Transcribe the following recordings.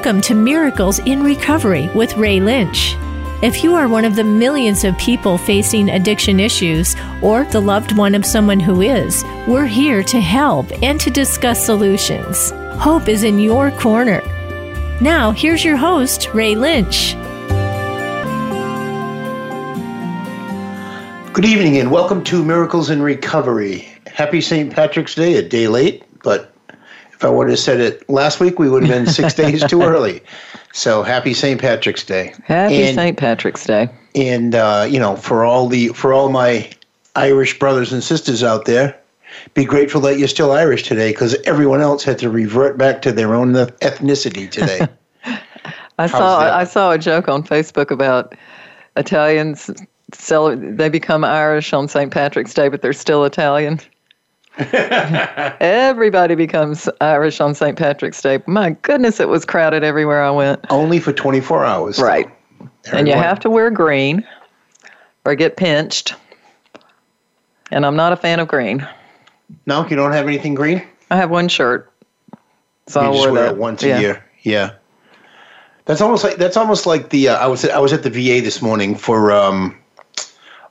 Welcome to Miracles in Recovery with Ray Lynch. If you are one of the millions of people facing addiction issues or the loved one of someone who is, we're here to help and to discuss solutions. Hope is in your corner. Now, here's your host, Ray Lynch. Good evening and welcome to Miracles in Recovery. Happy St. Patrick's Day, a day late, but if I would have said it last week, we would have been six days too early. So happy St. Patrick's Day. Happy St. Patrick's Day. And uh, you know, for all the for all my Irish brothers and sisters out there, be grateful that you're still Irish today, because everyone else had to revert back to their own ethnicity today. I saw I saw a joke on Facebook about Italians. Cel- they become Irish on St. Patrick's Day, but they're still Italian. Everybody becomes Irish on St. Patrick's Day. My goodness, it was crowded everywhere I went. Only for 24 hours. Right. And you have to wear green or get pinched. And I'm not a fan of green. No, you don't have anything green? I have one shirt. So you I just wear that. it once yeah. a year. Yeah. That's almost like that's almost like the uh, I was I was at the VA this morning for um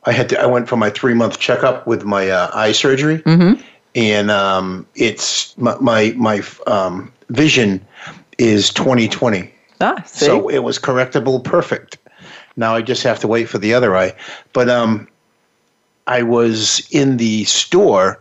I had to I went for my 3 month checkup with my uh, eye surgery. Mm-hmm and um, it's my my, my um, vision is 2020. Ah, see? so it was correctable, perfect. Now I just have to wait for the other eye. But um, I was in the store,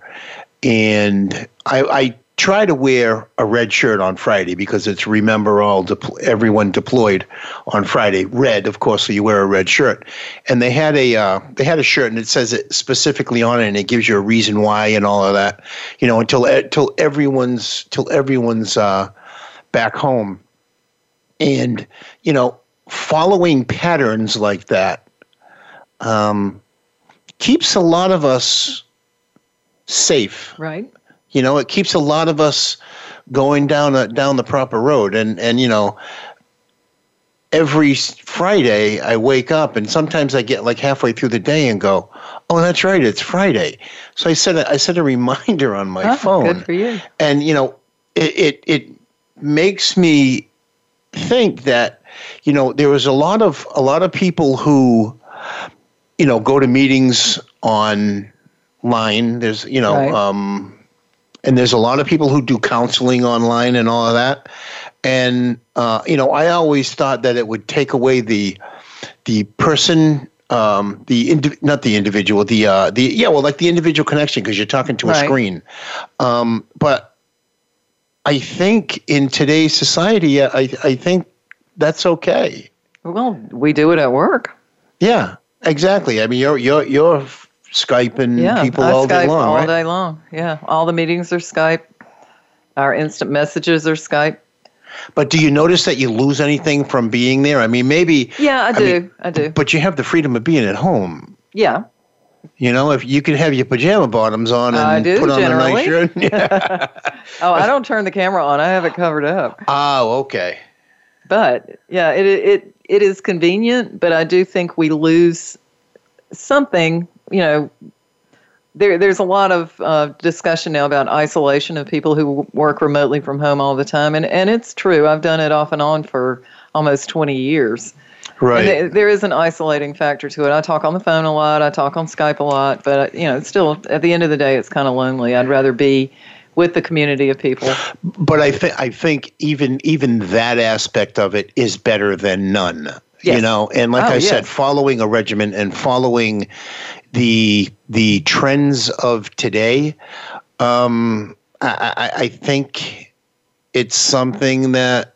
and I, I try to wear a red shirt on Friday because it's remember all everyone deployed on Friday. Red, of course, so you wear a red shirt. And they had a uh, they had a shirt and it says it specifically on it and it gives you a reason why and all of that. You know, until until everyone's till everyone's uh, back home. And you know, following patterns like that um, keeps a lot of us safe. Right you know, it keeps a lot of us going down a, down the proper road. And and you know, every Friday I wake up and sometimes I get like halfway through the day and go, "Oh, that's right, it's Friday." So I set a, I set a reminder on my oh, phone. Good for you. And you know, it, it it makes me think that you know there was a lot of a lot of people who you know go to meetings online. There's you know. Right. Um, and there's a lot of people who do counseling online and all of that. And uh, you know, I always thought that it would take away the the person um, the indi- not the individual, the uh, the yeah, well, like the individual connection because you're talking to right. a screen. Um, but I think in today's society, I I think that's okay. Well, we do it at work. Yeah, exactly. I mean, you're you're you're Skyping yeah, people I all Skype day long. All right? day long. Yeah. All the meetings are Skype. Our instant messages are Skype. But do you notice that you lose anything from being there? I mean, maybe. Yeah, I, I do. Mean, I do. But you have the freedom of being at home. Yeah. You know, if you could have your pajama bottoms on and do, put on generally. a nice shirt. Yeah. oh, I don't turn the camera on. I have it covered up. Oh, okay. But yeah, it it it is convenient, but I do think we lose something you know, there, there's a lot of uh, discussion now about isolation of people who work remotely from home all the time, and and it's true. I've done it off and on for almost 20 years. Right. Th- there is an isolating factor to it. I talk on the phone a lot. I talk on Skype a lot, but you know, still at the end of the day, it's kind of lonely. I'd rather be with the community of people. But I think I think even even that aspect of it is better than none. Yes. You know, and like oh, I yes. said, following a regimen and following the the trends of today, um, I, I think it's something that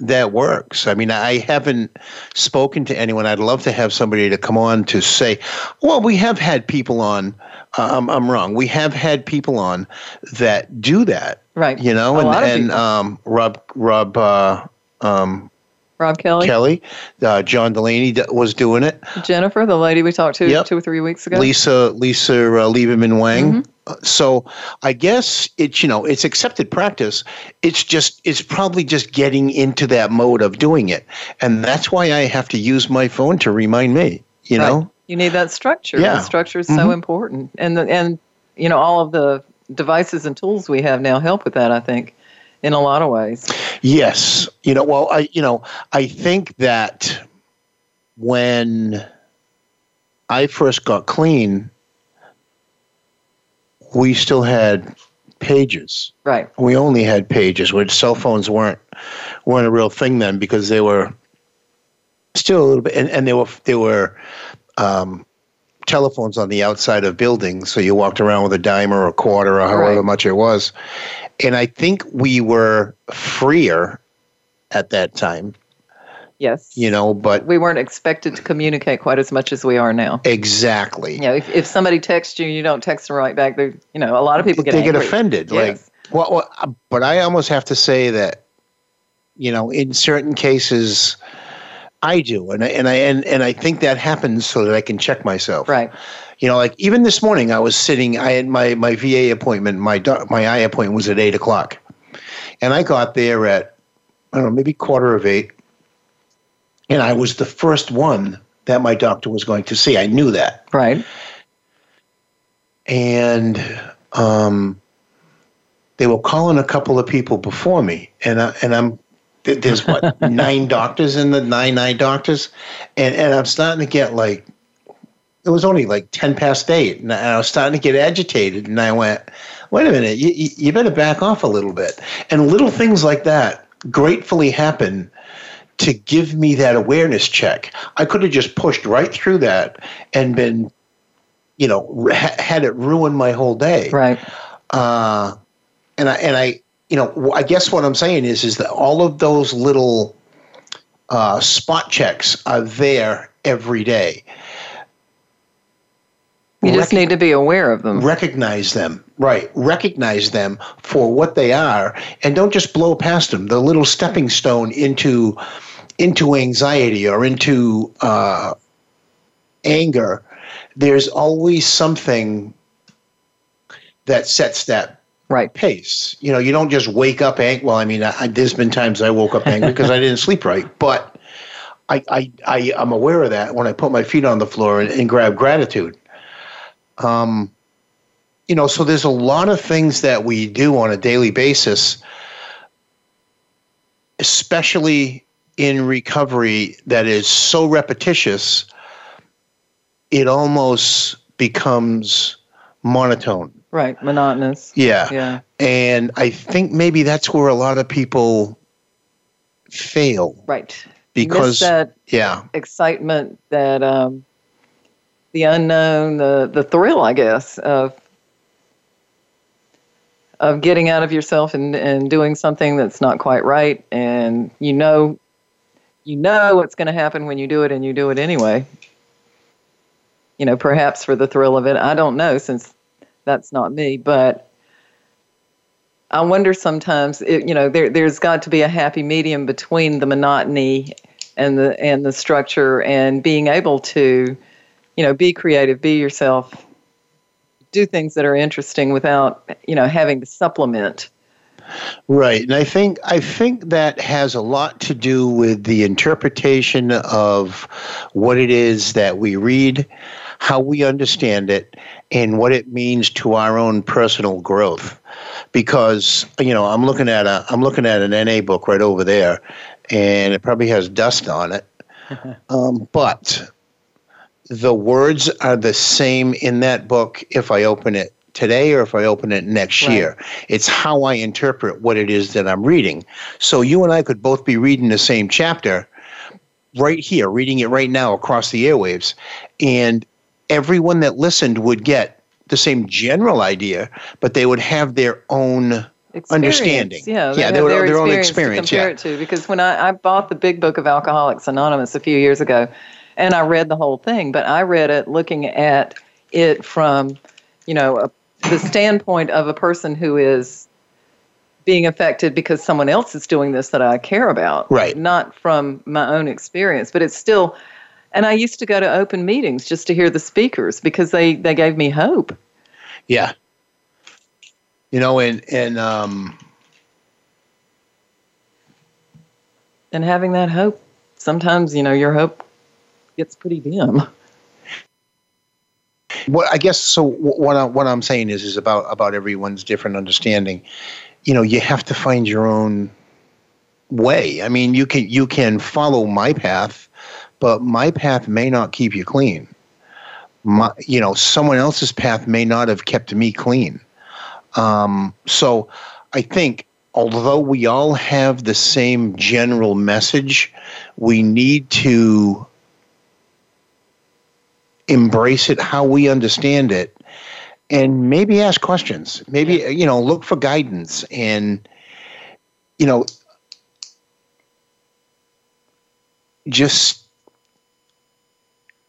that works. I mean, I haven't spoken to anyone. I'd love to have somebody to come on to say, well, we have had people on. Uh, I'm, I'm wrong. We have had people on that do that. Right. You know, A and, and um, Rob Rob uh, um, Rob Kelly. Kelly. Uh, John Delaney was doing it. Jennifer, the lady we talked to yep. two or three weeks ago. Lisa Lisa uh, Lieberman Wang. Mm-hmm. Uh, so I guess it's you know it's accepted practice. It's just it's probably just getting into that mode of doing it, and that's why I have to use my phone to remind me. You right. know, you need that structure. Yeah. The structure is mm-hmm. so important, and the, and you know all of the devices and tools we have now help with that. I think in a lot of ways. Yes. You know, well, I you know, I think that when I first got clean, we still had pages. Right. We only had pages, which cell phones weren't weren't a real thing then because they were still a little bit, and, and they were they were um, telephones on the outside of buildings, so you walked around with a dime or a quarter or however Right. much it was. And I think we were freer at that time, Yes. you know, but we weren't expected to communicate quite as much as we are now. exactly. You know, if, if somebody texts you, you don't text them right back. They, you know, a lot of people get they get angry. offended. Like, Yes. well, well, uh, but I almost have to say that, you know, in certain cases, I do, and I, and I and, and I think that happens so that I can check myself. Right. You know, like even this morning, I was sitting. I had my my VA appointment. My my eye appointment was at eight o'clock, and I got there at I don't know, maybe quarter of eight, and I was the first one that my doctor was going to see. I knew that Right. and um, they were calling a couple of people before me, and I, and I'm there's what nine doctors in the nine nine doctors, and and I'm starting to get like it was only like ten past eight, and I was starting to get agitated, and I went, wait a minute, you you you better back off a little bit, and little things like that gratefully happen. To give me that awareness check, I could have just pushed right through that and been you know, ha- had it ruin my whole day. Right. Uh, and I and I, you know, I guess what I'm saying is is that all of those little uh, spot checks are there every day. You just need to be aware of them. recognize them, right? Recognize them for what they are, and don't just blow past them. The little stepping stone into into anxiety or into uh, anger. There's always something that sets that Right. pace. You know, you don't just wake up angry. Well, I mean, I, there's been times I woke up angry because I didn't sleep right, but I, I, I, I'm aware of that when I put my feet on the floor and, and grab gratitude. Um, you know, so there's a lot of things that we do on a daily basis, especially in recovery, that is so repetitious, it almost becomes monotone. Right. Monotonous. Yeah. Yeah. And I think maybe that's where a lot of people fail Right. You miss because, that yeah, excitement, that um, the unknown, the the thrill, I guess, of of getting out of yourself and, and doing something that's not quite right, and you know, you know what's going to happen when you do it, and you do it anyway. You know, perhaps for the thrill of it. I don't know, since that's not me, but. I wonder sometimes, it, you know, there, there's got to be a happy medium between the monotony and the and the structure and being able to you know be creative be yourself do things that are interesting without you know having to supplement right. And I think I think that has a lot to do with the interpretation of what it is that we read, how we understand it, and what it means to our own personal growth. Because you know, I'm looking at a I'm looking at an NA book right over there, and it probably has dust on it. um, but the words are the same in that book if I open it today or if I open it next Right. year. It's how I interpret what it is that I'm reading. So you and I could both be reading the same chapter right here, reading it right now across the airwaves, and everyone that listened would get the same general idea, but they would have their own experience. Understanding. yeah Yeah, they their- have their own to experience, compare yeah. it to because when I, I bought the big book of alcoholics anonymous a few years ago and i read the whole thing but i read it looking at it from you know a, the standpoint of a person who is being affected because someone else is doing this that I care about. Right. Not from my own experience, but it's still and I used to go to open meetings just to hear the speakers because they they gave me hope. Yeah. You know, and and um, And having that hope, sometimes, you know, your hope gets pretty dim. what I guess so. What I, what I'm saying is is about about everyone's different understanding. you know, you have to find your own way. I mean, you can you can follow my path, but my path may not keep you clean. My, you know, someone else's path may not have kept me clean. Um, so, I think although we all have the same general message, we need to embrace it how we understand it and maybe ask questions maybe you know look for guidance and you know just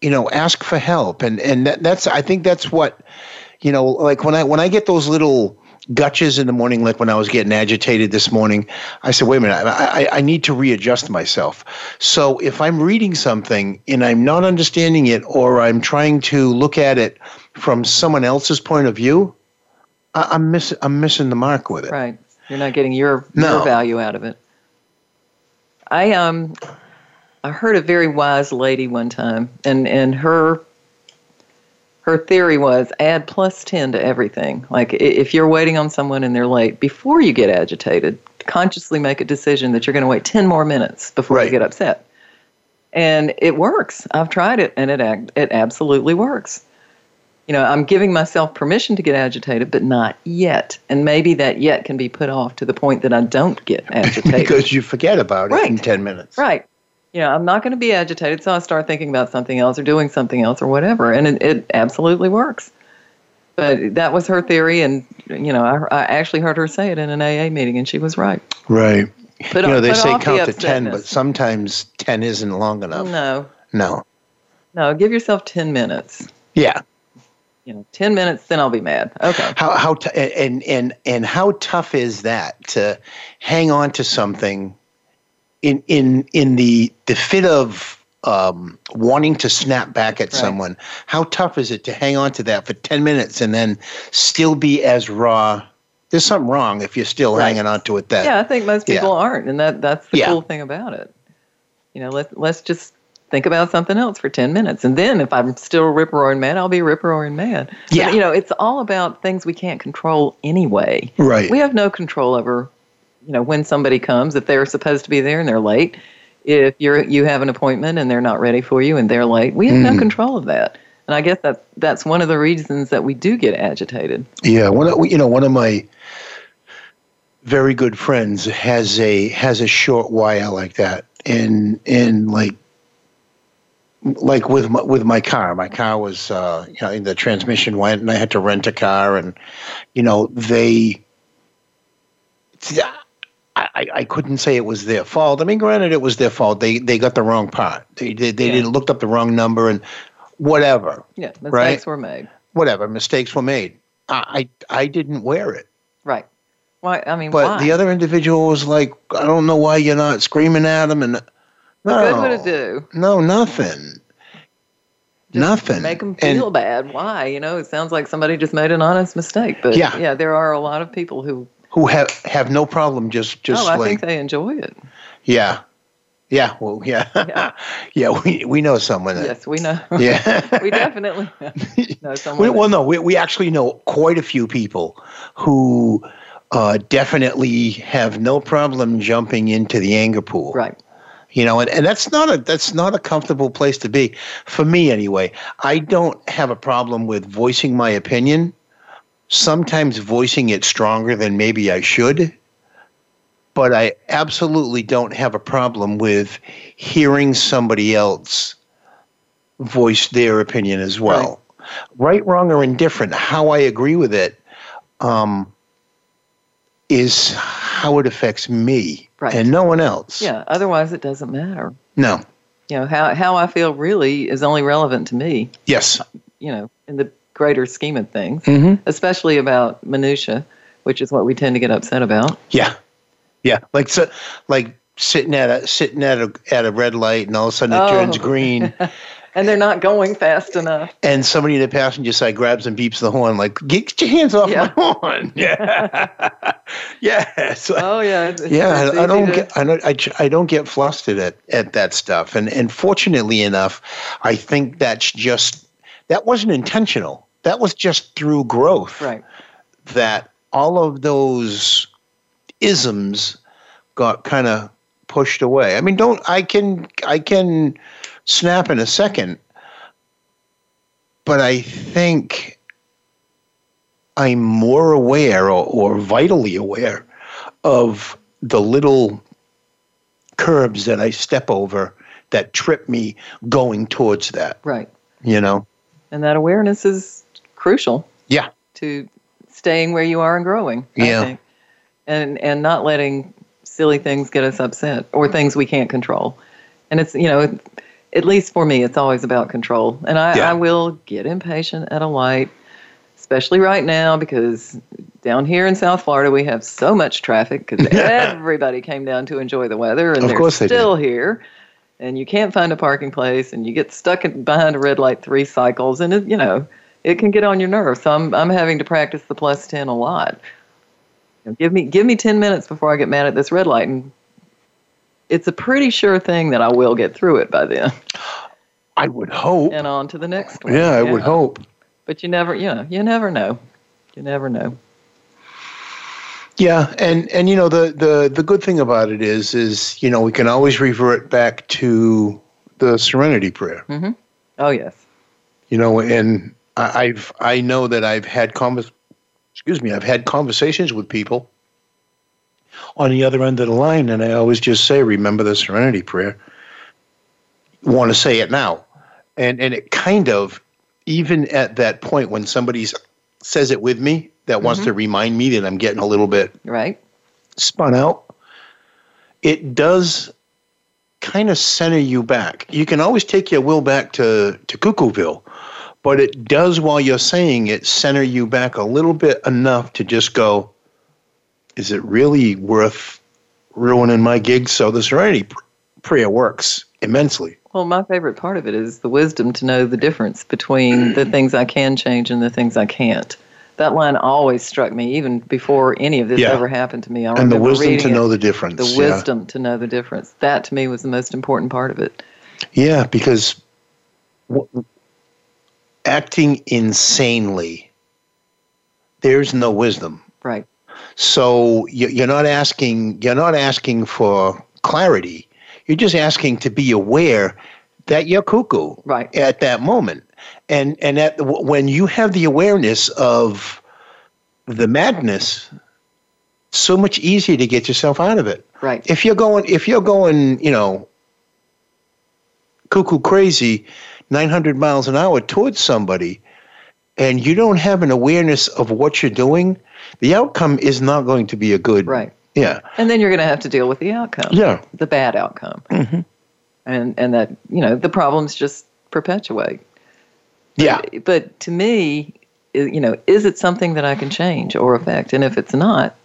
you know ask for help and and that, that's i think that's what you know like when i when i get those little gutches in the morning like when i was getting agitated this morning i said wait a minute I, I, I need to readjust myself so if i'm reading something and i'm not understanding it or i'm trying to look at it from someone else's point of view I, i'm missing i'm missing the mark with it Right. You're not getting your, No. your value out of it. I um I heard a very wise lady one time and and her her theory was add plus 10 to everything. Like if you're waiting on someone and they're late, before you get agitated, consciously make a decision that you're going to wait 10 more minutes before Right. you get upset. And it works. I've tried it and it act, it absolutely works you know, I'm giving myself permission to get agitated, but not yet. And maybe that yet can be put off to the point that I don't get agitated. because you forget about it in 10 minutes right. You know, I'm not going to be agitated, so I start thinking about something else or doing something else or whatever. And it, it absolutely works. But that was her theory. And, you know, I, I actually heard her say it in an AA meeting, and she was right. right Put you know they say off the count to 10 but sometimes 10 isn't long enough No, no no, give yourself 10 minutes. yeah You know, 10 minutes, then I'll be mad. Okay. how how t- and and and how tough is that to hang on to something in in in the the fit of um, wanting to snap back at Right. someone how tough is it to hang on to that for 10 minutes and then still be as raw there's something wrong if you're still Right. hanging on to it that Yeah, I think most Yeah. people aren't, and that that's the Yeah. cool thing about it. You know, let's let's just think about something else for ten minutes, and then if I'm still rip roaring mad, I'll be rip roaring mad. But, Yeah. you know, it's all about things we can't control anyway. right We have no control over, you know, when somebody comes if they're supposed to be there and they're late. If you're you have an appointment and they're not ready for you and they're late, we have no Mhm. control of that. And I guess that that's one of the reasons that we do get agitated. Yeah, one of, you know one of my very good friends has a has a short wire like that, and and like like with my, with my car, my car was uh, you know the transmission went, and I had to rent a car, and you know they. I, I- couldn't say it was their fault. I mean, granted, it was their fault. They they got the wrong part. They they, they Yeah. didn't looked up the wrong number and whatever Yeah, mistakes Right. were made. whatever mistakes were made. I I, I didn't wear it. Right. Why? I mean, But why? the other individual was like, I don't know why you're not screaming at him. And no, What good would it do? No, nothing. Just nothing. Make them And- feel bad. Why? You know, it sounds like somebody just made an honest mistake. But Yeah. yeah, there are a lot of people who. Who have have no problem just just oh, I like think they enjoy it. yeah, yeah, well yeah, Yeah. yeah. we we know someone that Yes, we know. yeah. we definitely know We, someone. well, no, we, we actually know quite a few people who uh, definitely have no problem jumping into the anger pool. right. you know and, and that's not a that's not a comfortable place to be for me anyway i don't have a problem with voicing my opinion sometimes voicing it stronger than maybe i should but i absolutely don't have a problem with hearing somebody else voice their opinion as well right, wrong or indifferent how i agree with it um, is how it affects me Right. and no one else Yeah. Otherwise, it doesn't matter. no You know how how I feel really is only relevant to me. Yes. You know, in the greater scheme of things, Mm-hmm. especially about minutia, which is what we tend to get upset about. Yeah. Yeah. Like so, like sitting at a sitting at a at a red light, and all of a sudden it Oh. turns green, And they're not going fast enough. and somebody in the passenger side grabs and beeps the horn, like "Get your hands off Yeah. my horn!" Yeah. yeah. So, Oh yeah. It's, yeah. it's I, don't to- get I don't I, I don't get flustered at at that stuff, and and fortunately enough, I think that's just that wasn't intentional. That was just through growth. Right. that all of those isms got kind of pushed away. I mean, don't I can I can snap in a second, but I think I'm more aware or, or vitally aware of the little curbs that I step over that trip me going towards that. Right. You know? And that awareness is crucial. Yeah. To staying where you are and growing. Yeah. I think. And and not letting silly things get us upset or things we can't control. And it's you know, at least for me, it's always about control. And I, Yeah. I will get impatient at a light, especially right now because down here in South Florida we have so much traffic because everybody came down to enjoy the weather and Of they're course they still here. And you can't find a parking place, and you get stuck behind a red light three cycles, and it, you know it can get on your nerves. So I'm I'm having to practice the plus ten a lot. You know, give me give me ten minutes before I get mad at this red light, and it's a pretty sure thing that I will get through it by then, I would hope. and on to the next one. Yeah, I would hope. But you never, you know, you never know. You never know. Yeah, and and you know the the the good thing about it is is you know we can always revert back to the Serenity Prayer. Mm-hmm. Oh yes. You know, and I've I know that I've had convers excuse me, I've had conversations with people on the other end of the line, and I always just say, "Remember the Serenity Prayer." Want to say it now, and and it kind of even at that point when somebody says it with me that wants mm-hmm. to remind me that I'm getting a little bit Right. spun out, it does kind of center you back. You can always take your will back to, to Cuckooville, but it does, while you're saying it, center you back a little bit enough to just go, is it really worth ruining my gig? So the Serenity Prayer works immensely. Well, my favorite part of it is the wisdom to know the difference between the things I can change and the things I can't. That line always struck me, even before any of this Yeah. ever happened to me. I And the wisdom to it. know the difference. the yeah. wisdom to know the difference. That to me was the most important part of it. Yeah, because w- acting insanely, there's no wisdom. Right. So you- you're not asking. You're not asking for clarity. You're just asking to be aware that you're cuckoo Right. at that moment, and and at when you have the awareness of the madness, so much easier to get yourself out of it Right. if you're going if you're going you know cuckoo crazy 900 miles an hour towards somebody and you don't have an awareness of what you're doing the outcome is not going to be a good Right. yeah And then you're going to have to deal with the outcome. yeah The bad outcome. Mm-hmm. And and that, you know, the problems just perpetuate. yeah But to me, you know, is it something that I can change or affect? And if it's not,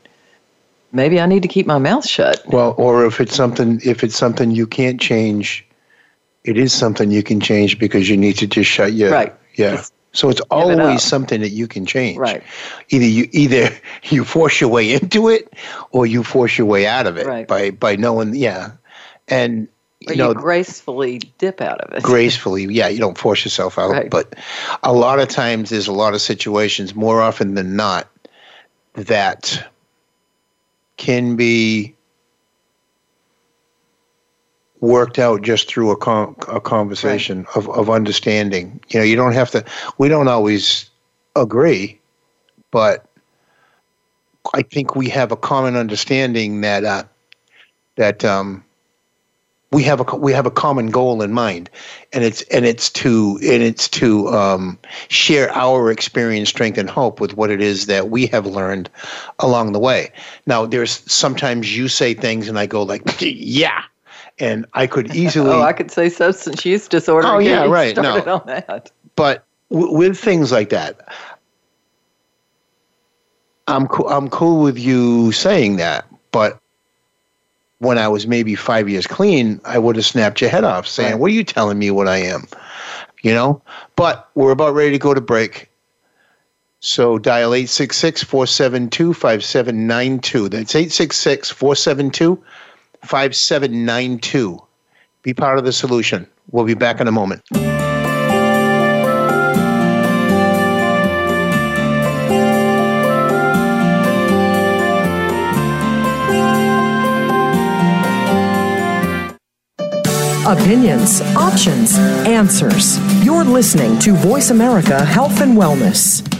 maybe I need to keep my mouth shut. well or if it's something if it's something you can't change it is something you can change because you need to just shut your Right. yeah Just so it's it always something that you can change Right. either you either you force your way into it or you force your way out of it Right. by by knowing yeah and you know you gracefully dip out of it. gracefully yeah you don't force yourself out Right. but a lot of times there's a lot of situations more often than not that can be worked out just through a, con- a conversation of, of understanding. You know you don't have to we don't always agree but i think we have a common understanding that uh, that um, we have a we have a common goal in mind, and it's and it's to and it's to um, share our experience, strength, and hope with what it is that we have learned along the way. Now, there's sometimes you say things, and I go like, yeah, and I could oh, easily, Oh, I could say substance use disorder. Oh, yeah, right, no. on that. but w- with things like that. I'm cool. I'm cool with you saying that, but when I was maybe five years clean, I would have snapped your head off, saying, Right. "What are you telling me what I am?" You know. But we're about ready to go to break. So dial 866-472-5792. That's 5792. Be part of the solution. We'll be back in a moment. Opinions, options, answers. You're listening to Voice America Health and Wellness.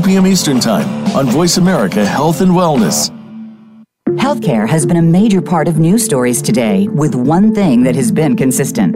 2 p.m. Eastern Time on Voice America Health and Wellness. Healthcare has been a major part of news stories today, with one thing that has been consistent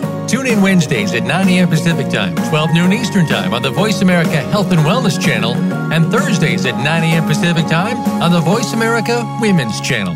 Tune in Wednesdays at 9 a.m. Pacific Time, 12 noon Eastern Time on the Voice America Health and Wellness Channel, and Thursdays at 9 a.m. Pacific Time on the Voice America Women's Channel.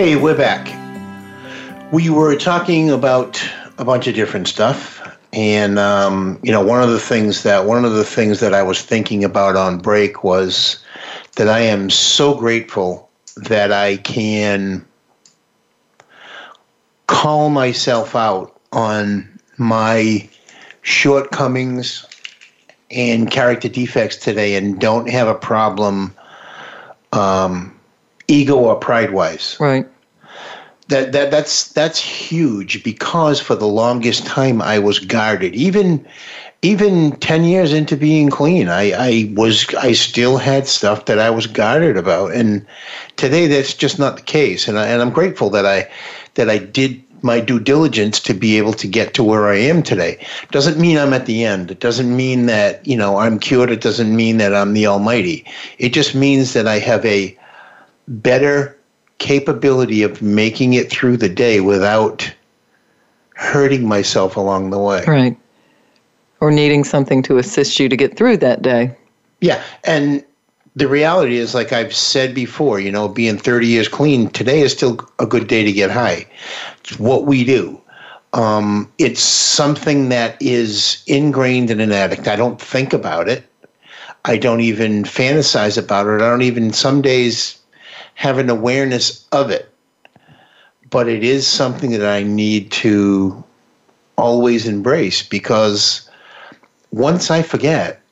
Hey, we're back. We were talking about a bunch of different stuff, and um, you know, one of the things that one of the things that I was thinking about on break was that I am so grateful that I can call myself out on my shortcomings and character defects today, and don't have a problem. Um, ego or pride wise. Right. That that that's that's huge because for the longest time I was guarded. Even even 10 years into being clean, I, I was I still had stuff that I was guarded about. And today that's just not the case. And I, and I'm grateful that I that I did my due diligence to be able to get to where I am today. Doesn't mean I'm at the end. It doesn't mean that, you know, I'm cured. It doesn't mean that I'm the almighty. It just means that I have a better capability of making it through the day without hurting myself along the way. Right. Or needing something to assist you to get through that day. Yeah. And the reality is, like I've said before, you know, being 30 years clean, today is still a good day to get high. It's what we do. Um, it's something that is ingrained in an addict. I don't think about it. I don't even fantasize about it. I don't even, some days, have an awareness of it. But it is something that I need to always embrace because once I forget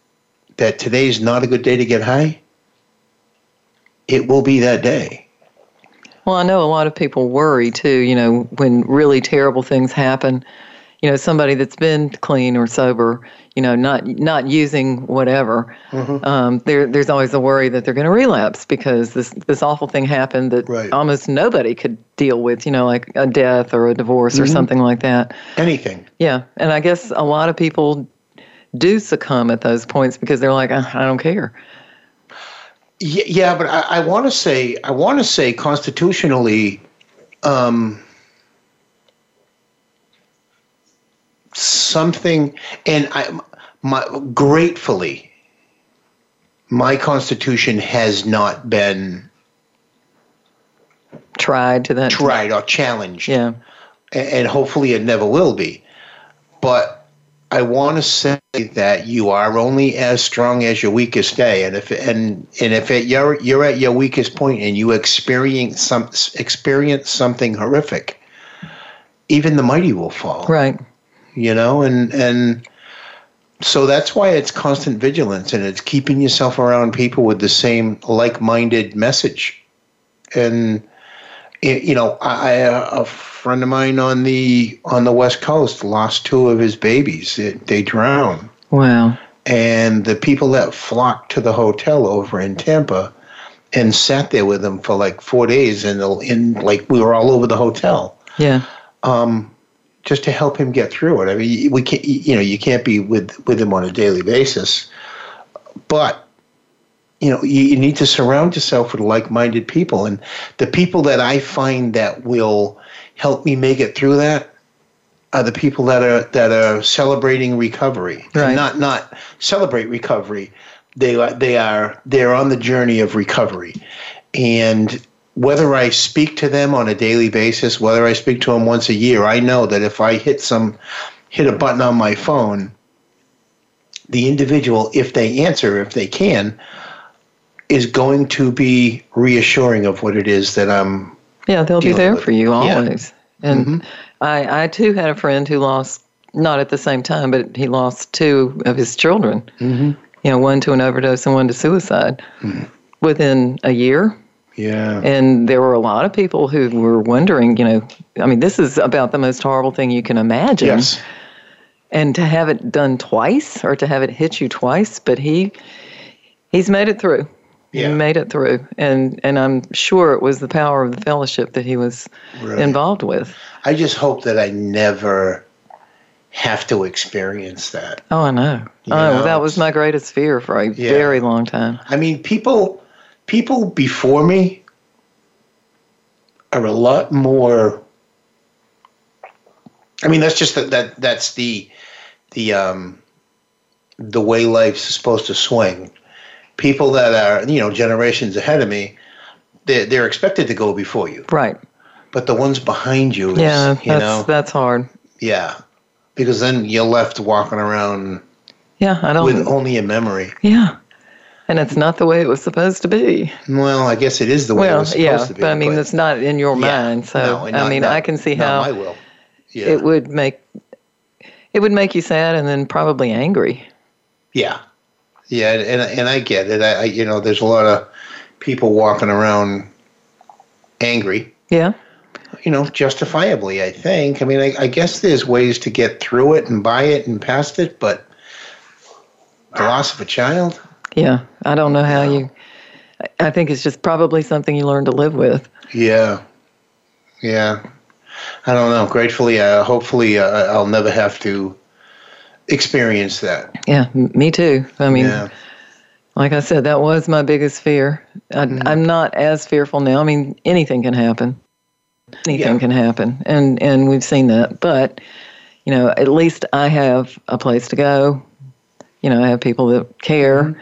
that today's not a good day to get high, it will be that day. Well, I know a lot of people worry too, you know, when really terrible things happen. you know, somebody that's been clean or sober, you know, not not using whatever, Mm-hmm. um, there there's always a worry that they're going to relapse because this this awful thing happened that Right. almost nobody could deal with, you know, like a death or a divorce Mm-hmm. or something like that. Anything. Yeah, and I guess a lot of people do succumb at those points because they're like, "Uh, I don't care. Yeah, yeah but I, I want to say I want to say constitutionally, um, something, and I, my gratefully, my constitution has not been Tried to that. tried or challenged, Yeah. and, hopefully it never will be. But I want to say that you are only as strong as your weakest day, and if and and if it, you're you're at your weakest point and you experience some experience something horrific, even the mighty will fall. Right. You know, and and so that's why it's constant vigilance and it's keeping yourself around people with the same like-minded message, and you know, I a friend of mine on the on the west coast lost two of his babies. They, they drowned, Wow. and the people that flocked to the hotel over in Tampa and sat there with him for like four days, and in like we were all over the hotel Yeah. Um, just to help him get through it. I mean, we can't, you know, you can't be with with him on a daily basis, but you know, you, you need to surround yourself with like-minded people, and the people that I find that will help me make it through that are the people that are that are celebrating recovery, right. not not celebrate recovery. They are they are they're on the journey of recovery, and whether I speak to them on a daily basis, whether I speak to them once a year, I know that if I hit some hit a button on my phone, the individual, if they answer, if they can, is going to be reassuring of what it is that I'm Yeah, they'll be there with for you it. Yeah. always. And I, I too had a friend who lost, not at the same time, but he lost two of his children. Mm-hmm. You know, one to an overdose and one to suicide within a year. Yeah And there were a lot of people who were wondering, you know, I mean, this is about the most horrible thing you can imagine. yes And to have it done twice or to have it hit you twice, but he he's made it through. Yeah. He made it through. And and I'm sure it was the power of the fellowship that he was Right. involved with. I just hope that I never have to experience that. Oh, I know. You oh, know, that was my greatest fear for a Yeah. very long time. I mean, people people before me are a lot more. I mean, that's just that that that's the the um the way life's supposed to swing. People that are you know generations ahead of me, they're, they're expected to go before you, Right. but the ones behind you, is, Yeah, you that's know, that's hard. yeah, because then you're left walking around Yeah, I don't with only a memory. Yeah. And it's not the way it was supposed to be. Well, I guess it is the way it was supposed yeah, to be. but I mean, it's not in your Yeah. mind. So No, I mean, not- I can see how my will. Yeah. it would make it would make you sad and then probably angry. yeah, yeah, and and, and I get it. I, I you know, there's a lot of people walking around angry. Yeah. You know, justifiably. I think. I mean, I, I guess there's ways to get through it and by it and past it, but the loss of a child. Yeah. I don't know how you I- think it's just probably something you learn to live with. Yeah, yeah. I don't know. Gratefully, uh, hopefully, uh, I'll never have to experience that. Yeah, me too. I mean, Yeah. like I said, that was my biggest fear. I, Mm-hmm. I'm not as fearful now. I mean, anything can happen. Anything Yeah. can happen, and and we've seen that. But you know, at least I have a place to go. You know, I have people that care,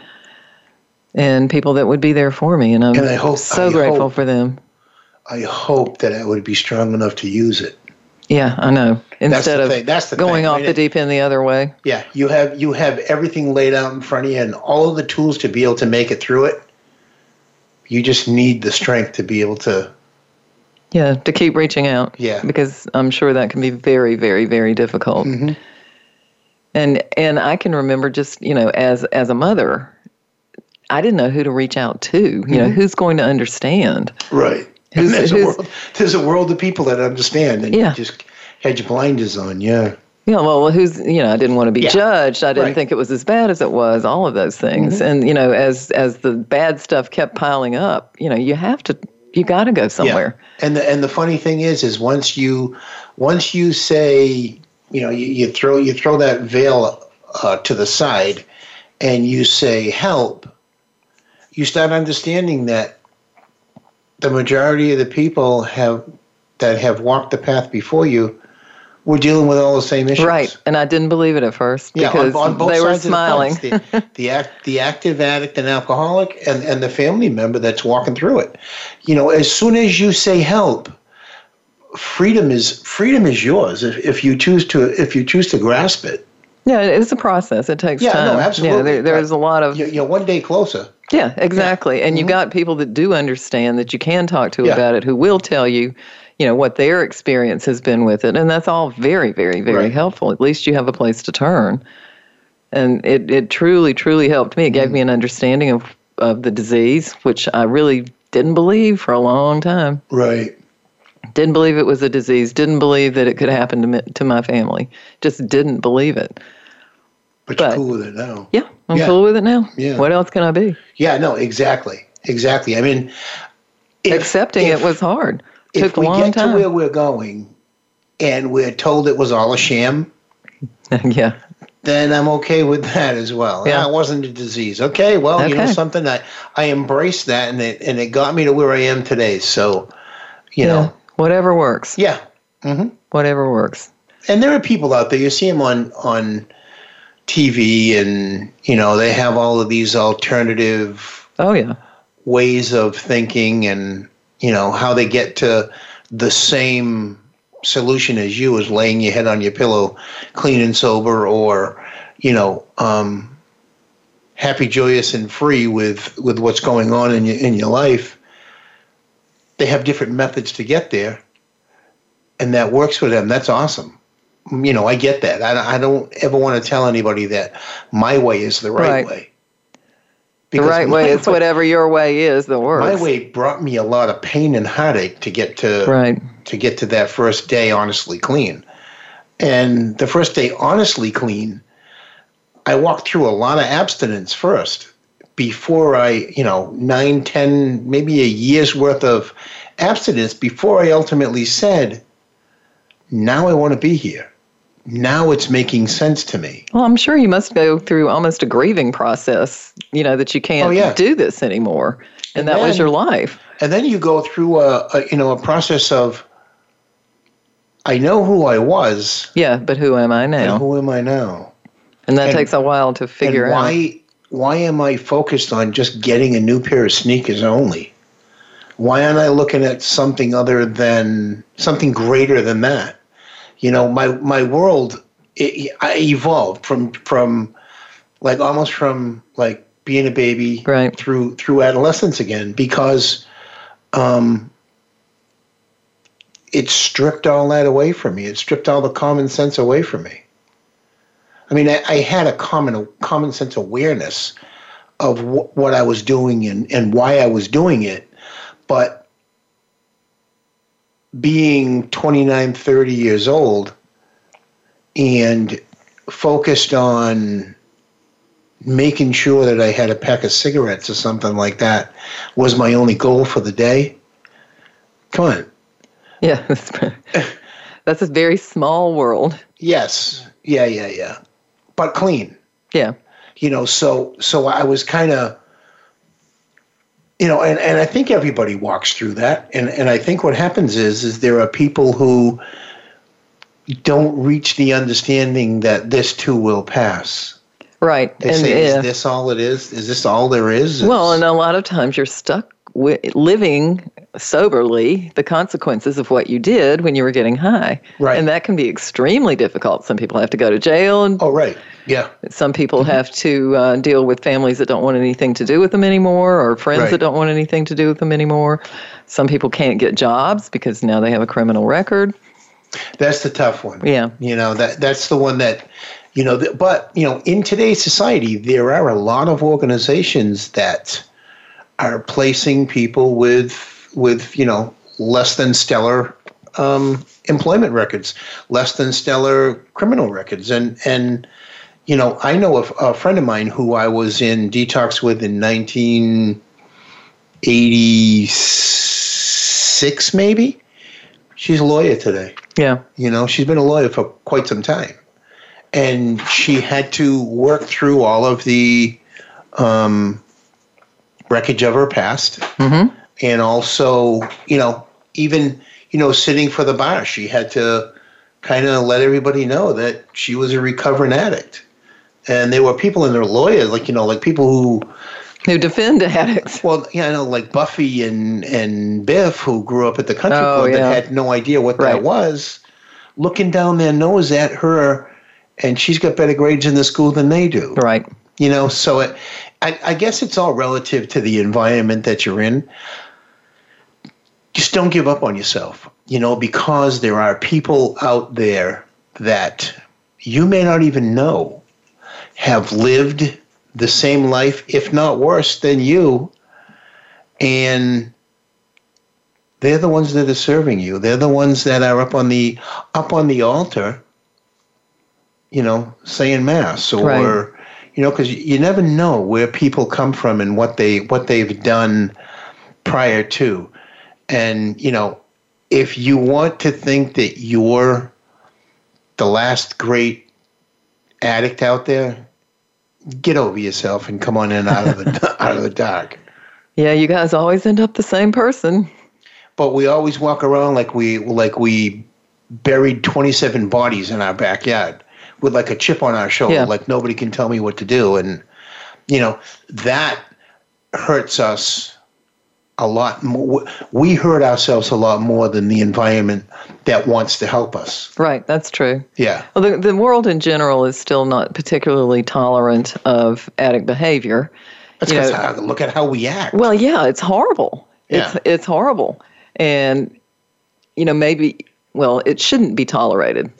and people that would be there for me, and I'm. And hope- so I grateful hope- for them. I hope that I would be strong enough to use it. Yeah, I know. Instead the of thing. That's the going thing. off I mean, the deep end the other way. Yeah, you have you have everything laid out in front of you and all of the tools to be able to make it through it. You just need the strength to be able to. Yeah, to keep reaching out. Yeah. Because I'm sure that can be very, very, very difficult. Mm-hmm. And and I can remember just you know as as a mother, I didn't know who to reach out to. You Mm-hmm. know who's going to understand. Right. Who's- there's a world. There's a world of people that understand, and Yeah. you just had your blinders on. Yeah. Yeah, well, who's you know, I didn't want to be Yeah. judged. I didn't Right. think it was as bad as it was. All of those things, Mm-hmm. and you know, as as the bad stuff kept piling up, you know, you have to, you got to go somewhere. Yeah. And the and the funny thing is, is once you once you say, you know, you, you throw you throw that veil uh, to the side, and you say help, you start understanding that the majority of the people have that have walked the path before you were dealing with all the same issues. Right, and I didn't believe it at first Yeah, because on, on both they were the smiling. fence. The, the, act, the active addict and alcoholic, and, and the family member that's walking through it. You know, as soon as you say help, freedom is freedom is yours if, if you choose to if you choose to grasp it. yeah, it's a process. It takes Yeah, no, time. absolutely. Yeah, there, there's a lot of You- You're one day closer. Yeah, exactly. And you've got people that do understand that you can talk to Mm-hmm. Yeah. about it who will tell you, you know, what their experience has been with it. And that's all very, very, very Right. helpful. At least you have a place to turn. And it, it truly, truly helped me. It Mm-hmm. gave me an understanding of, of the disease, which I really didn't believe for a long time. Right. Didn't believe it was a disease. Didn't believe that it could happen to me, to my family. Just didn't believe it. But, you're cool with it now. Yeah, I'm Yeah. cool with it now. Yeah. What else can I be? Yeah, no, exactly. Exactly. I mean, if- Accepting if- it was hard. if Took a long time. If we get to where we're going and we're told it was all a sham, yeah. then I'm okay with that as well. Yeah. Ah, it wasn't a disease. Okay, well, you know Okay. something, I, I embraced that and it and it got me to where I am today. So, you Yeah. know, Whatever works. yeah. Mm-hmm. Whatever works. And there are people out there, you see them on on TV and, you know, they have all of these alternative Oh yeah. ways of thinking and you know how they get to the same solution as you as laying your head on your pillow clean and sober or you know um, happy joyous and free with with what's going on in your in your life. They have different methods to get there and that works for them. That's awesome you know i get that i, I don't ever want to tell anybody that my way is the right, Right. way The right way is whatever your way is that works. my way brought me a lot of pain and heartache to get to Right. to get to that first day honestly clean. And the first day honestly clean, I walked through a lot of abstinence first before I, you know, nine, ten, maybe a year's worth of abstinence before I ultimately said, now I want to be here. Now it's making sense to me. Well, I'm sure you must go through almost a grieving process, you know, that you can't Oh, yeah. do this anymore. And, And that was your life. and then you go through a, a you know a process of I know who I was, Yeah, but who am I now? who am I now? And that and- takes a while to figure and out. why why am I focused on just getting a new pair of sneakers only? Why aren't I looking at something other than something greater than that? You know, my my world it, I evolved from from like almost from like being a baby Right. through through adolescence again because um it stripped all that away from me. It stripped all the common sense away from me. I mean, I, I had a common common sense awareness of wh- what I was doing and, and why I was doing it, but being 29, 30 years old and focused on making sure that I had a pack of cigarettes or something like that was my only goal for the day. Come on. Yeah. That's a very small world. Yes. Yeah, yeah, yeah. But clean. Yeah. you know so so i was kind of you know and, and i think everybody walks through that and and i think what happens is is there are people who don't reach the understanding that this too will pass Right. they and say yeah. is this all it is is this all there is Well, and a lot of times you're stuck with living soberly the consequences of what you did when you were getting high. Right. And that can be extremely difficult. Some people have to go to jail, and oh right yeah some people Mm-hmm. have to uh, deal with families that don't want anything to do with them anymore, or friends Right. that don't want anything to do with them anymore. Some people can't get jobs because now they have a criminal record. that's the tough one Yeah. you know that that's the one that you know th- but you know in today's society there are a lot of organizations that are placing people with with you know less than stellar um, employment records, less than stellar criminal records, and and you know I know a, a friend of mine who I was in detox with in 1986, maybe. She's a lawyer today. Yeah. You know, she's been a lawyer for quite some time. And she had to work through all of the um, wreckage of her past. Mm-hmm. And also, you know, even, you know, sitting for the bar, she had to kind of let everybody know that she was a recovering addict. And there were people in their lawyers, like, you know, like people who Who defend addicts. well, yeah, I know, like Buffy and and Biff, who grew up at the country Oh, club, yeah. that had no idea what Right. that was, looking down their nose at her, and she's got better grades in the school than they do. Right. You know, so it, I, I guess it's all relative to the environment that you're in. Just don't give up on yourself, you know, because there are people out there that you may not even know have lived the same life, if not worse than you. And they're the ones that are serving you. They're the ones that are up on the up on the altar, you know, saying mass or Right. you know, because you never know where people come from and what they what they've done prior to. And you know, if you want to think that you're the last great addict out there, get over yourself and come on in out of the out of the dark. Yeah, you guys always end up the same person. But we always walk around like we like we buried 27 bodies in our backyard with like a chip on our shoulder, Yeah. like nobody can tell me what to do, and you know that hurts us a lot more. We hurt ourselves a lot more than the environment that wants to help us. Right, that's true. Yeah. Well, the, the world in general is still not particularly tolerant of addict behavior. That's You 'cause know- how, look at how we act. Well, yeah, it's horrible. It's Yeah. it's horrible, and you know maybe well it shouldn't be tolerated.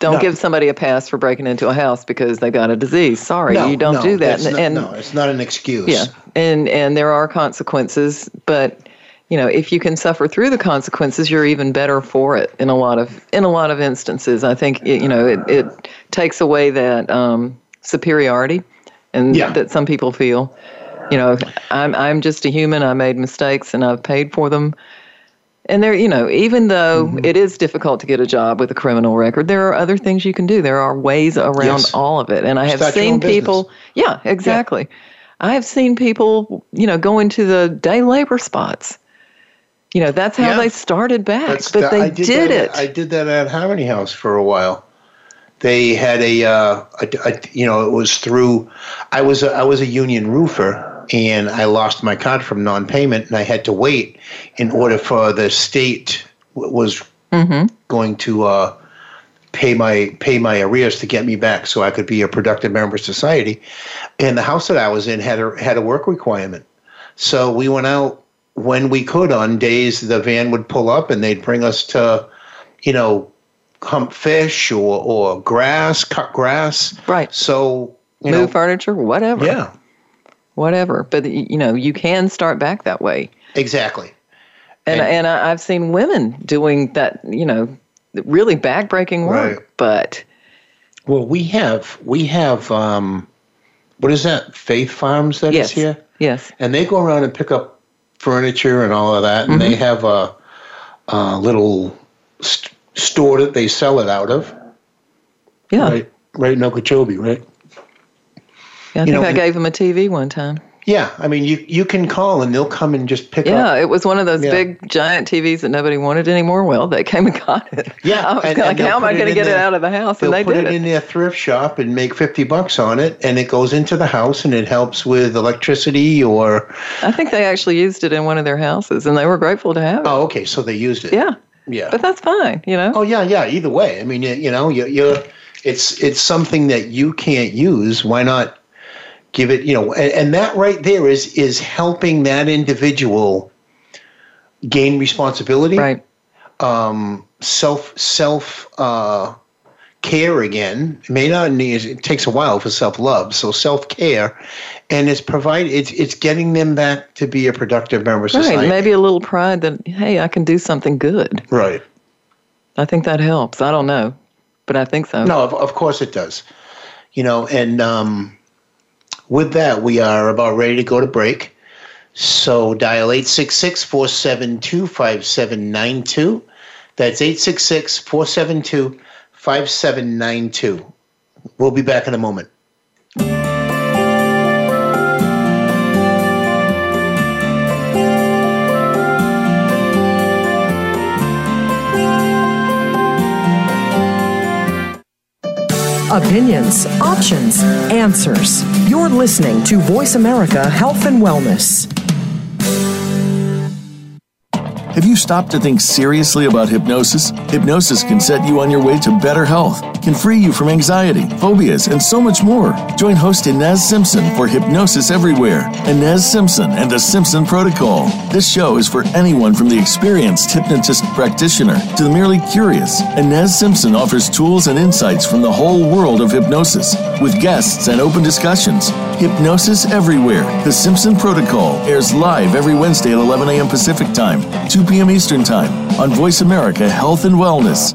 Don't No. give somebody a pass for breaking into a house because they got a disease. Sorry, no, you don't no, do that. that's not- and no, it's not an excuse. yeah, and and there are consequences, but you know if you can suffer through the consequences, you're even better for it. In a lot of in a lot of instances, I think it, you know it, it takes away that um, superiority, and Yeah. that some people feel. You know, I'm I'm just a human. I made mistakes, and I've paid for them. And there, you know, even though Mm-hmm. it is difficult to get a job with a criminal record, there are other things you can do. There are ways around Yes. all of it. And I have Start seen own business. people, yeah, exactly. I have seen people, you know, go into the day labor spots. You know, that's how Yeah. they started back, That's but the- they I did, that it. At, I did that at Harmony House for a while. They had a, uh, a, a- you know, it was through. I was a, I was a union roofer, and I lost my card from non-payment, and I had to wait in order for the state w- was Mm-hmm. going to uh, pay my pay my arrears to get me back, so I could be a productive member of society. And the house that I was in had a had a work requirement, so we went out when we could on days the van would pull up and they'd bring us to, you know, hump fish or, or grass, cut grass. Right. So, you Move know, furniture, whatever. yeah, Whatever. But, you know, you can start back that way. exactly. And, And- and I, I've seen women doing that, you know, really backbreaking work. Right. But Well, we have, we have, um, what is that? Faith Farms that is yes, here? yes, And they go around and pick up furniture and all of that. And they have a, a little st- store that they sell it out of. yeah. Right, right in Okeechobee, right? Yeah, I You think know, I gave them a TV one time. Yeah, I mean, you you can call and they'll come and just pick Yeah, up. Yeah, it was one of those Yeah. big giant TVs that nobody wanted anymore. Well, they came and got it. Yeah, I was and- like, and how am I going to get it out of the house? And they put did it it. in their thrift shop and make fifty bucks on it, and it goes into the house and it helps with electricity or. I think they actually used it in one of their houses, and they were grateful to have it. Oh, okay, so they used it. Yeah, yeah. but that's fine, you know. Oh yeah, yeah. Either way, I mean, you, you know, you, you're it's it's something that you can't use. Why not give it? You know, and, and that right there is is helping that individual gain responsibility. Right. um, self self uh, care again. It may not need. It takes a while for self love. So self care, and it's provide. It's it's getting them back to be a productive member of society. Right. Maybe a little pride that hey, I can do something good. Right. I think that helps. I don't know, but I think so. No, of, of course it does. You know, and um, with that, we are about ready to go to break. So dial 866 472 5792. That's 866 472 5792. We'll be back in a moment. Opinions, options, answers. You're listening to Voice America Health and Wellness. Have you stopped to think seriously about hypnosis? Hypnosis can set you on your way to better health, can free you from anxiety, phobias, and so much more. Join host Inez Simpson for Hypnosis Everywhere, Inez Simpson and the Simpson Protocol. This show is for anyone from the experienced hypnotist practitioner to the merely curious. Inez Simpson offers tools and insights from the whole world of hypnosis with guests and open discussions. Hypnosis Everywhere, the Simpson Protocol airs live every Wednesday at 11 a.m. Pacific Time, 2 p.m. Eastern Time on Voice America Health and Wellness.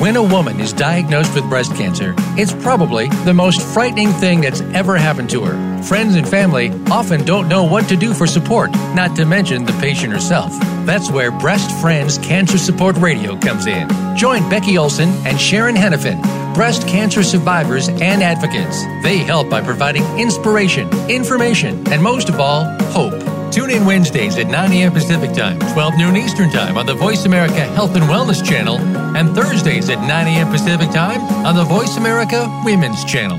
When a woman is diagnosed with breast cancer, it's probably the most frightening thing that's ever happened to her. Friends and family often don't know what to do for support, not to mention the patient herself. That's where Breast Friends Cancer Support Radio comes in. Join Becky Olson and Sharon Henifin, breast cancer survivors and advocates. They help by providing inspiration, information, and most of all, hope. Tune in Wednesdays at 9 a.m. Pacific Time, 12 noon Eastern Time on the Voice America Health and Wellness Channel, and Thursdays at 9 a.m. Pacific Time on the Voice America Women's Channel.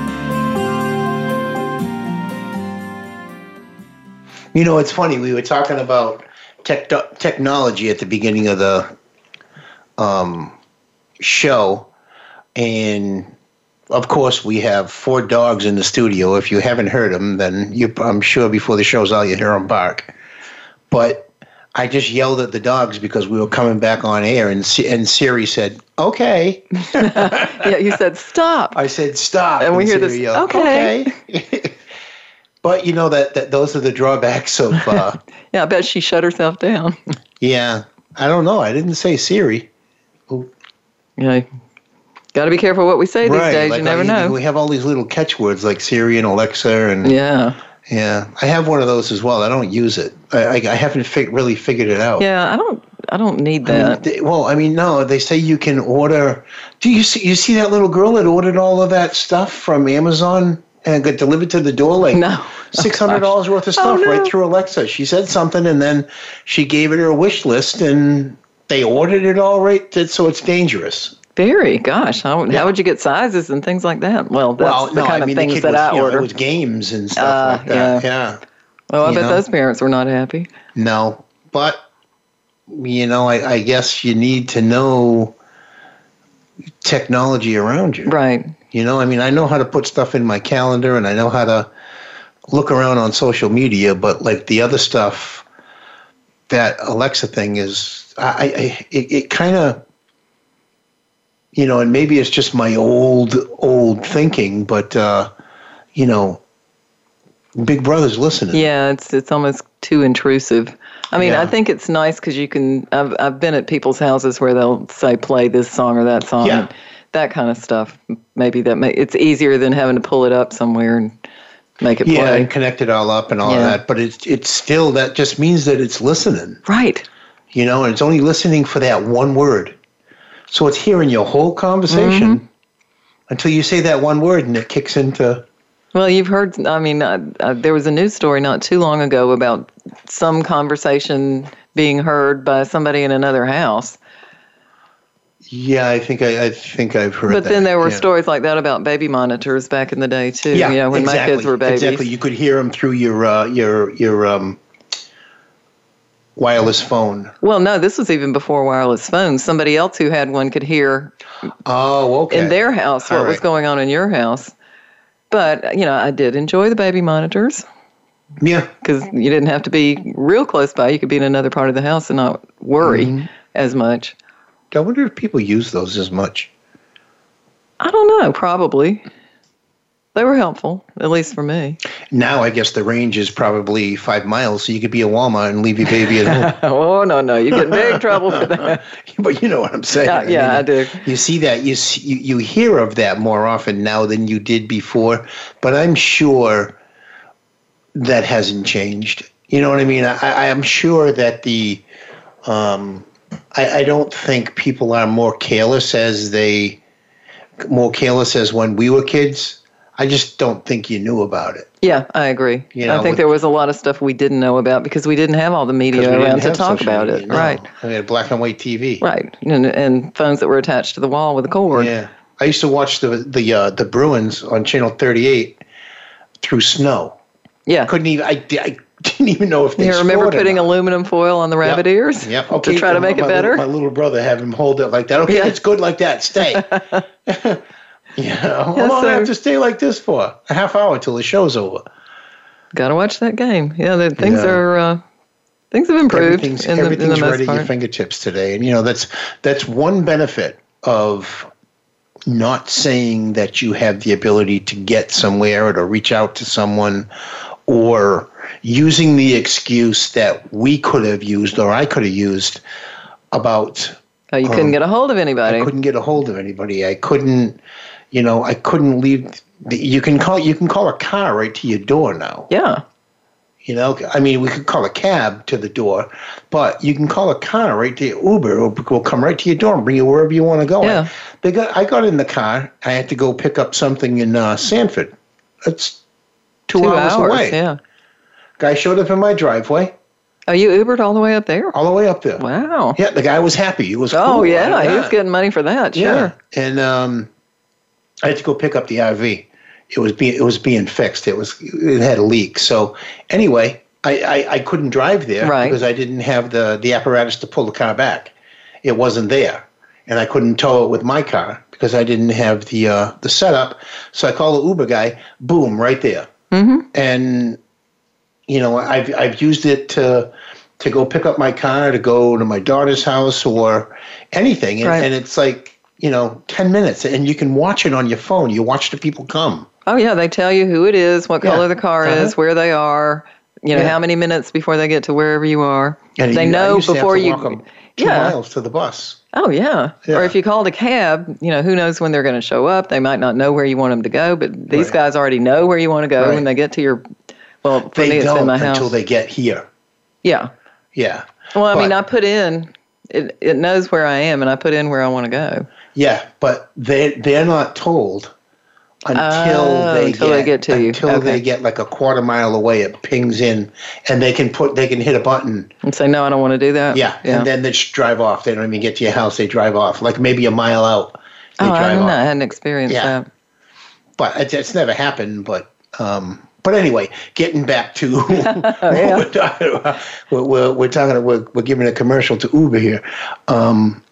You know, it's funny. We were talking about tech, technology at the beginning of the um, show, and of course, we have four dogs in the studio. If you haven't heard them, then you, I'm sure before the show's out, you hear them bark. But I just yelled at the dogs because we were coming back on air, and Si- and Siri said, "Okay." yeah, you said stop. I said, "Stop," And we hear Siri this, yelled, "Okay." "Okay." but you know that, that those are the drawbacks of. Uh, Yeah, I bet she shut herself down. yeah, I don't know. I didn't say Siri. yeah. Got to be careful what we say these days. like you never I- know. We have all these little catchwords like Siri and Alexa, and Yeah. yeah, I have one of those as well. I don't use it. I, I, I haven't fig- really figured it out. Yeah, I don't I don't need I mean, that. they- well, I mean, no. They say you can order. Do you see? You see that little girl that ordered all of that stuff from Amazon and got delivered to the door? Like No. six hundred dollars worth of Oh, stuff no. right through Alexa. She said something, and then she gave it her wish list, and they ordered it all right. So it's dangerous. Very, gosh. How, how would you get sizes and things like that? Well, that's well, the no, kind I mean of things that was, I you know, order. it was games and stuff Uh, like that. Yeah. Oh, I You bet know? those parents were not happy. No, but you know, I, I guess you need to know technology around you. Right. You know, I mean, I know how to put stuff in my calendar and I know how to look around on social media, but like the other stuff, that Alexa thing is, I, I it, it kind of, you know, and maybe it's just my old, old thinking, but, uh, you know, Big Brother's listening. Yeah, it's it's almost too intrusive. I mean, Yeah. I think it's nice because you can. I've I've been at people's houses where they'll say play this song or that song, Yeah. That kind of stuff. Maybe that may, it's easier than having to pull it up somewhere and make it Yeah, play. and connect it all up and all Yeah. that, but it's it's still that just means that it's listening. Right. you know, and it's only listening for that one word. So it's hearing your whole conversation Mm-hmm. until you say that one word and it kicks into. Well, you've heard. I mean, uh, uh, there was a news story not too long ago about some conversation being heard by somebody in another house. Yeah, I think I, I think I've heard. But that. then there were yeah. stories like that about baby monitors back in the day too. Yeah, you know, when exactly, my kids were babies. Exactly, you could hear them through your uh, your your um, wireless phone. Well, no, this was even before wireless phones. Somebody else who had one could hear Oh, okay. in their house what All was going on in your house. But, you know, I did enjoy the baby monitors yeah, because you didn't have to be real close by. You could be in another part of the house and not worry Mm-hmm. as much. I wonder if people use those as much. I don't know, probably. They were helpful, at least for me. Now, I guess the range is probably five miles, so you could be at Walmart and leave your baby at home. Oh, no, no. You get in big trouble for that. but you know what I'm saying. Yeah, yeah, I do. You see that you, see, you you hear of that more often now than you did before, but I'm sure that hasn't changed. You know what I mean? I, I am sure that the um, I, I don't think people are more careless as they more careless as when we were kids. I just don't think you knew about it. Yeah, I agree. You know, I think with- there was a lot of stuff we didn't know about because we didn't have all the media around to talk about media, it. no. Right. We had black and white TV. Right. And, and phones that were attached to the wall with a cord. Yeah, I used to watch the the uh, the Bruins on Channel 38 through snow. Yeah. Couldn't even. I, I didn't even know if they. You remember putting aluminum foil on the Yep. rabbit ears? Yep. Okay. To try to make it better? Little, my little brother have him hold it like that. Okay, Yeah. it's good like that. Stay. you know, how Yeah, long do I so- have to stay like this for? A half hour till the show's over. Got to watch that game. Yeah, the, things Yeah. are uh, things have improved everything's in the, in the everything's right at your fingertips today, and you know that's that's one benefit of not saying that you have the ability to get somewhere or to reach out to someone or using the excuse that we could have used or I could have used about Oh, you couldn't um, get a hold of anybody. I couldn't get a hold of anybody. I couldn't, you know, I couldn't leave. The, you can call you can call a car right to your door now. Yeah. You know, I mean, we could call a cab to the door, but you can call a car right to your Uber. Or will come right to your door and bring you wherever you want to go. Yeah. They got. I got in the car. I had to go pick up something in uh, Sanford. It's two, Two hours, hours. away. Yeah. Guy showed up in my driveway, Oh, you Ubered all the way up there? all the way up there. Wow. Yeah, the guy was happy. He was. Oh, cool. yeah. He was getting money for that. Sure. Yeah, and um, I had to go pick up the RV. It was being it was being fixed. It was it had a leak. So anyway, I, I, I couldn't drive there Right. because I didn't have the the apparatus to pull the car back. It wasn't there, and I couldn't tow it with my car because I didn't have the uh, the setup. So I called the Uber guy. Boom, right there. Mm-hmm. And you know, I've I've used it to to go pick up my car to go to my daughter's house or anything, and, Right. and it's like you know, ten minutes, and you can watch it on your phone. You watch the people come. Oh, yeah. They tell you who it is, what Yeah. color the car Uh-huh. is, where they are, you know, Yeah. how many minutes before they get to wherever you are. And they you- know used to have before you. Two yeah. miles to the bus. Oh, yeah. Yeah. Or if you called a cab, you know, who knows when they're going to show up. They might not know where you want them to go, but these Right. guys already know where you want to go Right. when they get to your. Well, for They me, it's don't in my house. until they get here. yeah. Yeah. Well, I mean, I put in. It, it knows where I am, and I put in where I want to go. Yeah, but they they're not told until Oh, they until get, they get to you. until Okay. they get like a quarter mile away. It pings in, and they can put they can hit a button. And say, no, I don't want to do that. Yeah, Yeah. and then they just drive off. They don't even get to your house. They drive off, like maybe a mile out. Oh, I don't know. I hadn't experienced Yeah. that. But it's, it's never happened. But um, But anyway, getting back to what we're talking about, we're, we're, we're talking. We're, we're giving a commercial to Uber here. Um,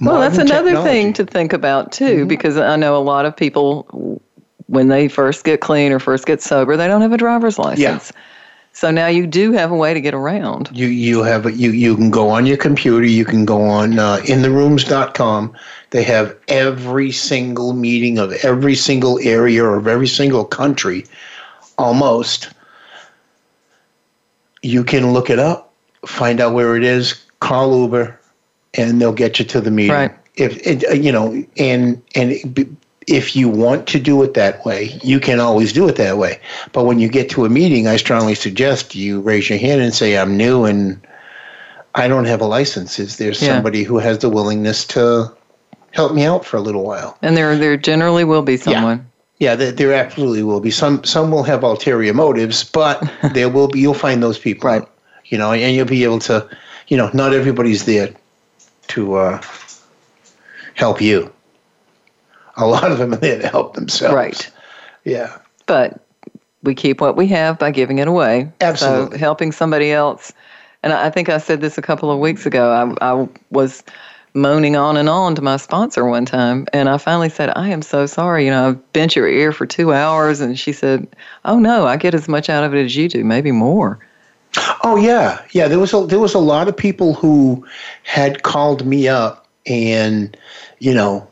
Well, that's another thing to think about too, because I know a lot of people, when they first get clean or first get sober, they don't have a driver's license. So now you do have a way to get around. You you have a- you you can go on your computer. You can go on uh, intherooms.com. They have every single meeting of every single area of every single country, almost. You can look it up, find out where it is, call Uber, and they'll get you to the meeting. Right. If it, uh, you know, and and if you want to do it that way, you can always do it that way. But when you get to a meeting, I strongly suggest you raise your hand and say, "I'm new and I don't have a license. Is there Yeah. somebody who has the willingness to help me out for a little while?" And there, there generally will be someone. Yeah, there, there absolutely will be. Some some will have ulterior motives, but there will be. You'll find those people, Right. You know, and you'll be able to. You know, not everybody's there to uh, help you. A lot of them are there to help themselves. Right. Yeah. But we keep what we have by giving it away. Absolutely. So helping somebody else. And I I think I said this a couple of weeks ago. I, I was moaning on and on to my sponsor one time. And I finally said, I am so sorry. You know, I've bent your ear for two hours. And she said, Oh, no, I get as much out of it as you do, maybe more. Oh yeah, yeah. There was a there was a lot of people who had called me up and you know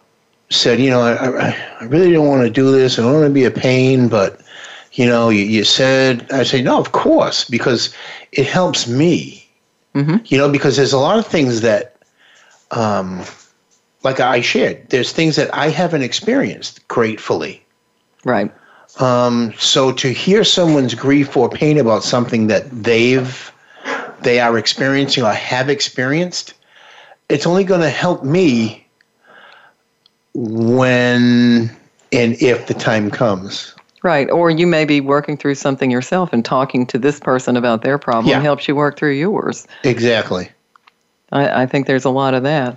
said, you know, I, I, I really don't want to do this. I don't want to be a pain, but you know, you, you said. I say no, of course, because it helps me. Mhm. You know, because there's a lot of things that, um, like I shared, there's things that I haven't experienced gratefully. Right. Um, so to hear someone's grief or pain about something that they've they are experiencing or have experienced, it's only going to help me when and if the time comes. Right. Or you may be working through something yourself and talking to this person about their problem Yeah. helps you work through yours. Exactly. I, I think there's a lot of that.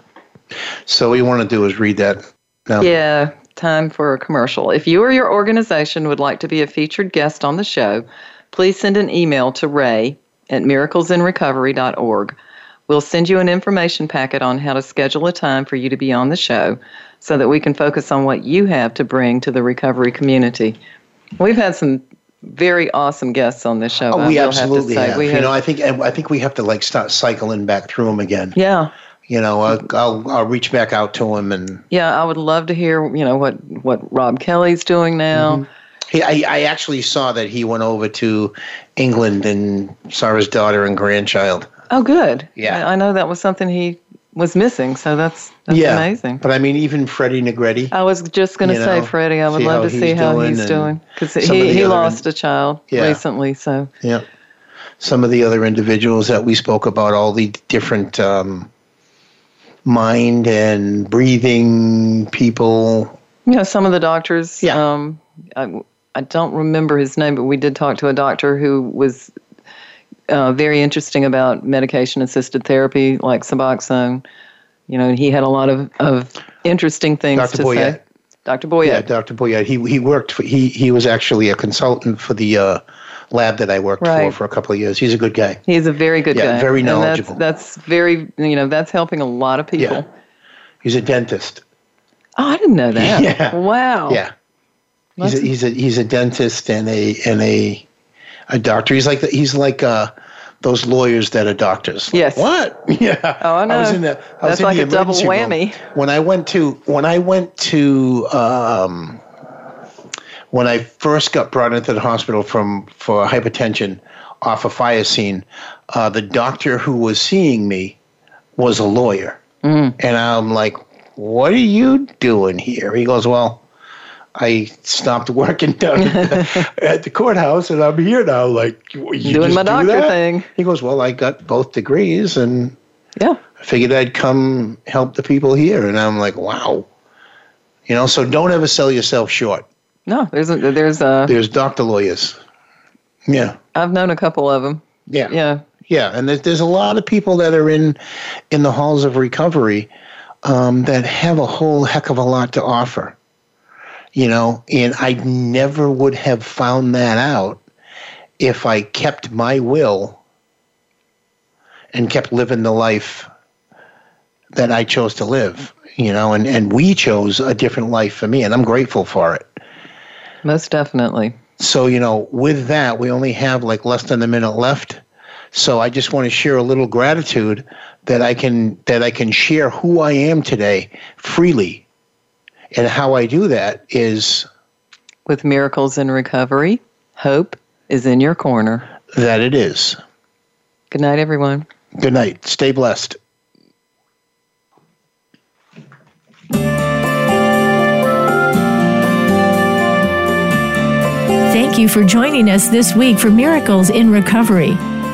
So what you want to do is read that now. Yeah, time for a commercial. If you or your organization would like to be a featured guest on the show, please send an email to ray at miraclesinrecovery.org. We'll send you an information packet on how to schedule a time for you to be on the show so that we can focus on what you have to bring to the recovery community. We've had some very awesome guests on this show. Oh, we absolutely have. Have. We You had- know, I think I think we have to like start cycling back through them again. yeah. You know, I'll, I'll I'll reach back out to them and Yeah, I would love to hear, you know, what, what Rob Kelly's doing now. Mm-hmm. He, I, I actually saw that he went over to England and saw his daughter and grandchild. Oh, good. Yeah. I, I know that was something he was missing, so that's that's yeah, amazing. But I mean, even Freddie Negretti. I was just going to say, know, Freddie, I would love to see how he's doing because he, he lost a child Yeah. recently. So Yeah, some of the other individuals that we spoke about, all the different um, mind and breathing people. you know, some of the doctors. Yeah. Um, I, I don't remember his name, but we did talk to a doctor who was uh, very interesting about medication assisted therapy, like Suboxone. You know, and he had a lot of, of interesting things Dr. to Boyette. say. Dr. Boyette. Yeah, Dr. Boyette. He he worked for he he was actually a consultant for the uh, lab that I worked Right. for for a couple of years. He's a good guy. He's a very good Yeah, guy. very knowledgeable. that's, that's very, you know, that's helping a lot of people. Yeah. He's a dentist. Oh, I didn't know that. Yeah. Wow. Yeah. He's a, he's a he's a dentist and a and a a doctor. He's like the, he's like uh those lawyers that are doctors. Like, Yes. What? Yeah. Oh, I know. was in the, I was That's in like the a double emergency room. whammy. When I went to when I went to um when I first got brought into the hospital from for hypertension off a fire scene, uh, the doctor who was seeing me was a lawyer, Mm. and I'm like, "What are you doing here?" He goes, "Well." I stopped working down at the, at the courthouse, and I'm here now. Like you Doing my do doctor that? thing. He goes, "Well, I got both degrees, and Yeah. I figured I'd come help the people here." And I'm like, "Wow." You know, so don't ever sell yourself short. No, there's a, there's a, There's doctor lawyers. Yeah. I've known a couple of them. Yeah. Yeah. Yeah, and there's, there's a lot of people that are in in the halls of recovery um, that have a whole heck of a lot to offer. You know, and I never would have found that out if I kept my will and kept living the life that I chose to live, you know, and, and we chose a different life for me, and I'm grateful for it. Most definitely. So, you know, with that, we only have like less than a minute left. So I just want to share a little gratitude that I can that I can share who I am today freely. And how I do that is With miracles in recovery, hope is in your corner. that it is. Good night, everyone. Good night. Stay blessed. Thank you for joining us this week for Miracles in Recovery.